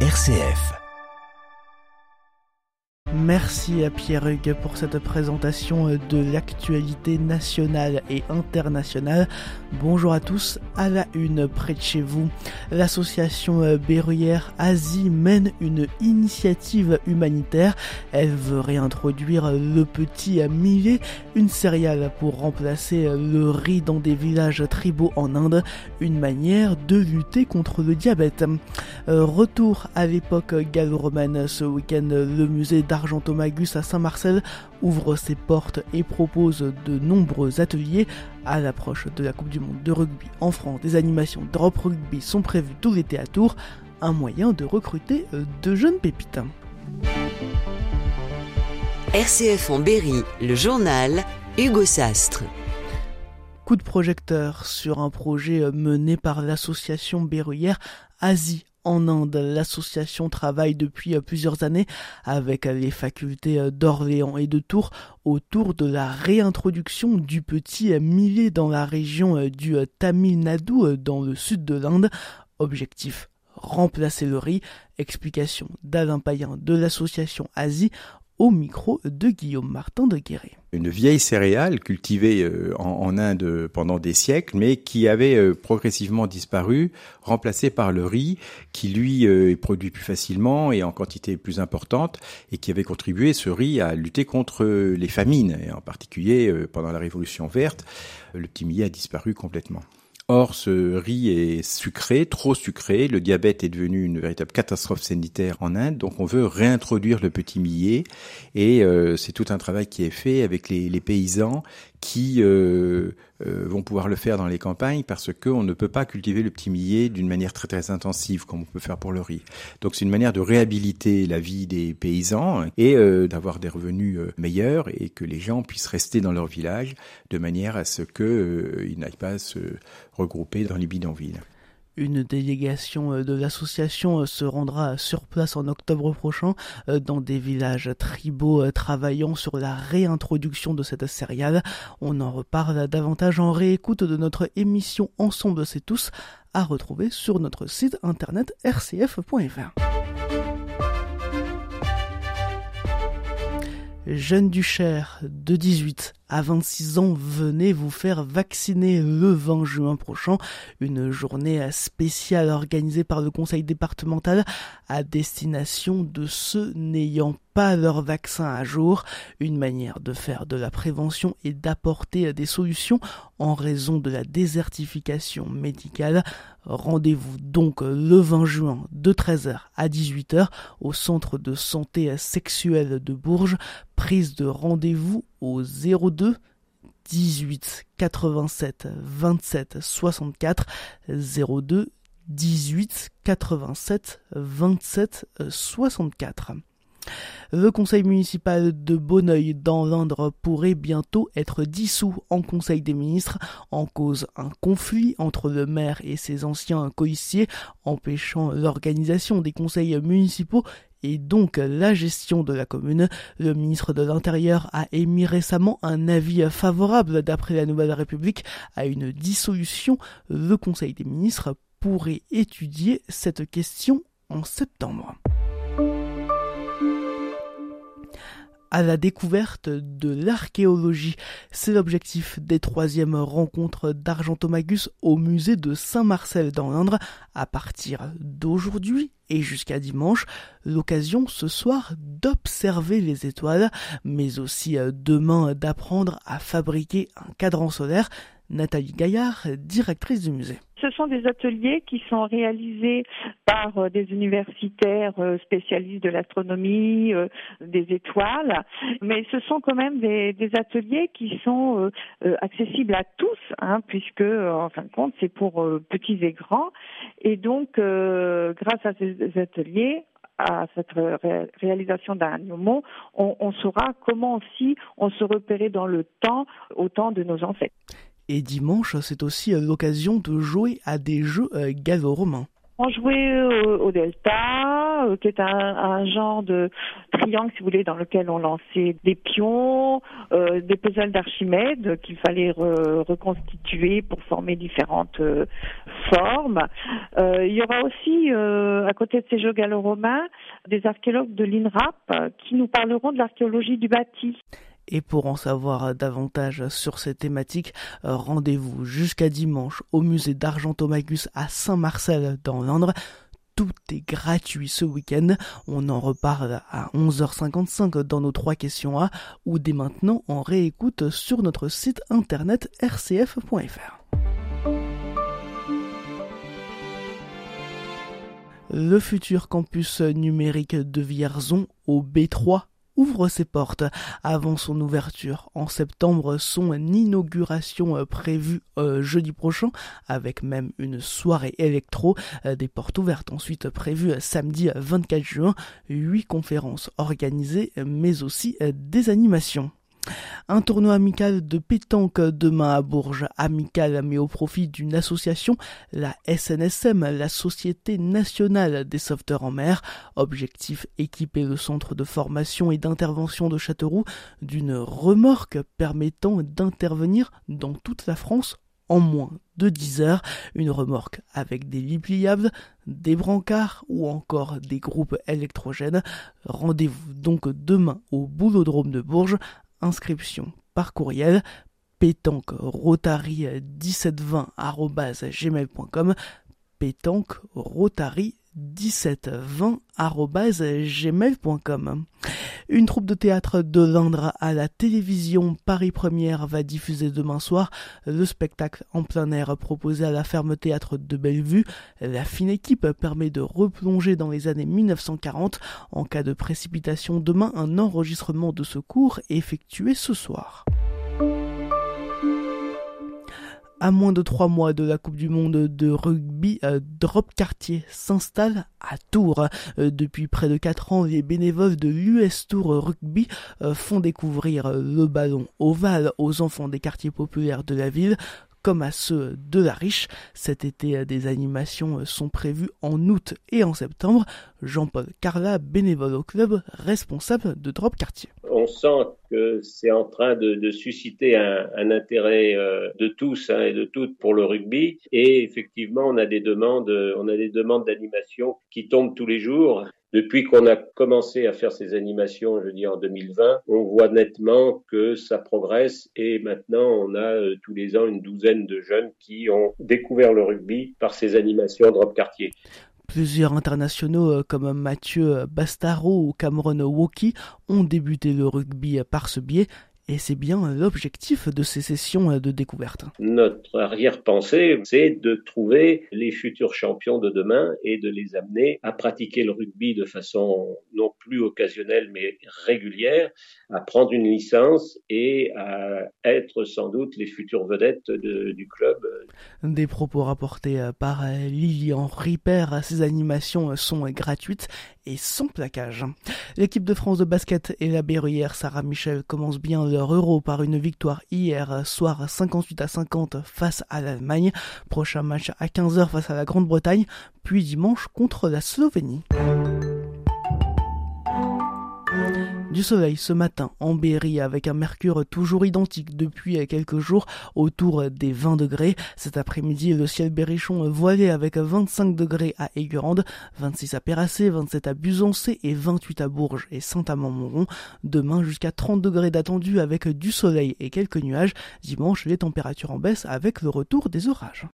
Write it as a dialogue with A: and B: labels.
A: RCF.
B: Merci à Pierre Hugues pour cette présentation de l'actualité nationale et internationale. Bonjour à tous, à la une près de chez vous. L'association Berruyère Asie mène une initiative humanitaire. Elle veut réintroduire le petit millet, une céréale pour remplacer le riz dans des villages tribaux en Inde, une manière de lutter contre le diabète. Retour à l'époque gallo-romaine ce week-end, le musée d'Argent Thomagus à Saint-Marcel ouvre ses portes et propose de nombreux ateliers à l'approche de la Coupe du Monde de rugby en France. Des animations Drop Rugby sont prévues tout l'été à Tours, un moyen de recruter de jeunes pépites.
C: RCF en Berry, le journal Hugo Sastre.
B: Coup de projecteur sur un projet mené par l'association berruyère Asie en Inde. L'association travaille depuis plusieurs années avec les facultés d'Orléans et de Tours autour de la réintroduction du petit millet dans la région du Tamil Nadu dans le sud de l'Inde. Objectif remplacer le riz. Explication d'Alain Payen de l'association Asie au micro de Guillaume Martin de Guéret.
D: Une vieille céréale cultivée euh, en, Inde pendant des siècles, mais qui avait euh, progressivement disparu, remplacée par le riz, qui lui euh, est produit plus facilement et en quantité plus importante, et qui avait contribué, ce riz, à lutter contre les famines, et en particulier pendant la Révolution verte, le petit millet a disparu complètement. Or, ce riz est sucré, trop sucré. Le diabète est devenu une véritable catastrophe sanitaire en Inde. Donc, on veut réintroduire le petit millet. Et euh, c'est tout un travail qui est fait avec les, les paysans qui euh, euh, vont pouvoir le faire dans les campagnes parce qu'on ne peut pas cultiver le petit millet d'une manière très très intensive comme on peut faire pour le riz. Donc c'est une manière de réhabiliter la vie des paysans et euh, d'avoir des revenus meilleurs et que les gens puissent rester dans leur village de manière à ce qu'ils n'aillent pas se regrouper dans les bidonvilles.
B: Une délégation euh, de l'association euh, se rendra sur place en octobre prochain euh, dans des villages tribaux travaillant sur la réintroduction de cette céréale. On en reparle davantage en réécoute de notre émission Ensemble c'est tous à retrouver sur notre site internet rcf.fr. Jeune du Cher de 18 à 26 ans, venez vous faire vacciner le 20 juin prochain. Une journée spéciale organisée par le conseil départemental à destination de ceux n'ayant pas leur vaccin à jour. Une manière de faire de la prévention et d'apporter des solutions en raison de la désertification médicale. Rendez-vous donc le 20 juin de 13h à 18h au centre de santé sexuelle de Bourges. Prise de rendez-vous au 02 18 87 27 64 02 18 87 27 64. Le conseil municipal de Bonneuil dans l'Indre pourrait bientôt être dissous en conseil des ministres en cause un conflit entre le maire et ses anciens coïssiers empêchant l'organisation des conseils municipaux et donc la gestion de la commune. Le ministre de l'Intérieur a émis récemment un avis favorable d'après la Nouvelle République à une dissolution. Le Conseil des ministres pourrait étudier cette question en septembre. À la découverte de l'archéologie. C'est l'objectif des troisièmes rencontres d'Argentomagus au musée de Saint-Marcel dans l'Indre à partir d'aujourd'hui et jusqu'à dimanche. L'occasion ce soir d'observer les étoiles, mais aussi euh, demain d'apprendre à fabriquer un cadran solaire. Nathalie Gaillard, directrice du musée.
E: Ce sont des ateliers qui sont réalisés par euh, des universitaires euh, spécialistes de l'astronomie, euh, des étoiles, mais ce sont quand même des, ateliers qui sont accessibles à tous, hein, puisque en fin de compte c'est pour petits et grands, et donc grâce à ces ateliers, à cette réalisation d'un mot, on, on saura comment aussi on se repérait dans le temps au temps de nos ancêtres.
B: Et dimanche, c'est aussi euh, l'occasion de jouer à des jeux euh, gallo-romains.
E: On jouait au, delta, qui est un, genre de triangle, si vous voulez, dans lequel on lançait des pions, des puzzles d'Archimède qu'il fallait reconstituer pour former différentes formes. il y aura aussi, à côté de ces jeux gallo-romains, des archéologues de l'INRAP qui nous parleront de l'archéologie du bâti.
B: Et pour en savoir davantage sur ces thématiques, rendez-vous jusqu'à dimanche au musée d'Argentomagus à Saint-Marcel dans l'Indre. Tout est gratuit ce week-end. On en reparle à 11h55 dans nos trois questions A ou dès maintenant en réécoute sur notre site internet rcf.fr. Le futur campus numérique de Vierzon au B3 ouvre ses portes avant son ouverture. En septembre, son inauguration prévue euh, jeudi prochain, avec même une soirée électro, euh, des portes ouvertes ensuite prévues samedi 24 juin, huit conférences organisées, mais aussi euh, des animations. Un tournoi amical de pétanque demain à Bourges, amical mais au profit d'une association, la SNSM, la Société nationale des sauveteurs en mer. Objectif équiper le centre de formation et d'intervention de Châteauroux d'une remorque permettant d'intervenir dans toute la France en moins de 10 heures, une remorque avec des lits pliables, des brancards ou encore des groupes électrogènes. Rendez-vous donc demain au Boulodrome de Bourges inscription par courriel pétanque rotary 1720 gmail.com pétanque rotary 1720 gmail.com Une troupe de théâtre de l'Indre à la télévision Paris Première va diffuser demain soir le spectacle en plein air proposé à la ferme théâtre de Bellevue. La fine équipe permet de replonger dans les années 1940. En cas de précipitation demain, un enregistrement de ce cours est effectué ce soir. À moins de trois mois de la Coupe du Monde de rugby, euh, Drop Quartier s'installe à Tours. Euh, depuis près de quatre ans, les bénévoles de l'US Tour Rugby euh, font découvrir le ballon ovale aux enfants des quartiers populaires de la ville comme à ceux de la Riche. Cet été, des animations sont prévues en août et en septembre. Jean-Paul Carla, bénévole au club, responsable de Drop Quartier.
A: On sent que c'est en train de, susciter un, intérêt euh, de tous hein, et de toutes pour le rugby. Et effectivement, on a des demandes, on a des demandes d'animation qui tombent tous les jours. Depuis qu'on a commencé à faire ces animations, je dis en 2020, on voit nettement que ça progresse et maintenant on a euh, tous les ans une douzaine de jeunes qui ont découvert le rugby par ces animations Drop Quartier.
B: Plusieurs internationaux euh, comme Mathieu Bastaro ou Cameron Woki ont débuté le rugby par ce biais et c'est bien l'objectif de ces sessions de découverte.
A: Notre arrière-pensée, c'est de trouver les futurs champions de demain et de les amener à pratiquer le rugby de façon non plus occasionnelle mais régulière, à prendre une licence et à être sans doute les futures vedettes du club.
B: Des propos rapportés par Lilian Ripper, ces animations sont gratuites et sans plaquage. L'équipe de France de basket et la berruyère Sarah Michel commence bien leur euro par une victoire hier soir 58 à 50 face à l'Allemagne. Prochain match à 15h face à la Grande-Bretagne, puis dimanche contre la Slovénie. Du soleil ce matin en Berry avec un mercure toujours identique depuis quelques jours autour des 20 degrés. Cet après-midi, le ciel berrichon voilé avec 25 degrés à Aigurande, 26 à Péracé, 27 à Busancé et 28 à Bourges et Saint-Amand-Montrond. Demain jusqu'à 30 degrés d'attendu avec du soleil et quelques nuages. Dimanche, les températures en baisse avec le retour des orages.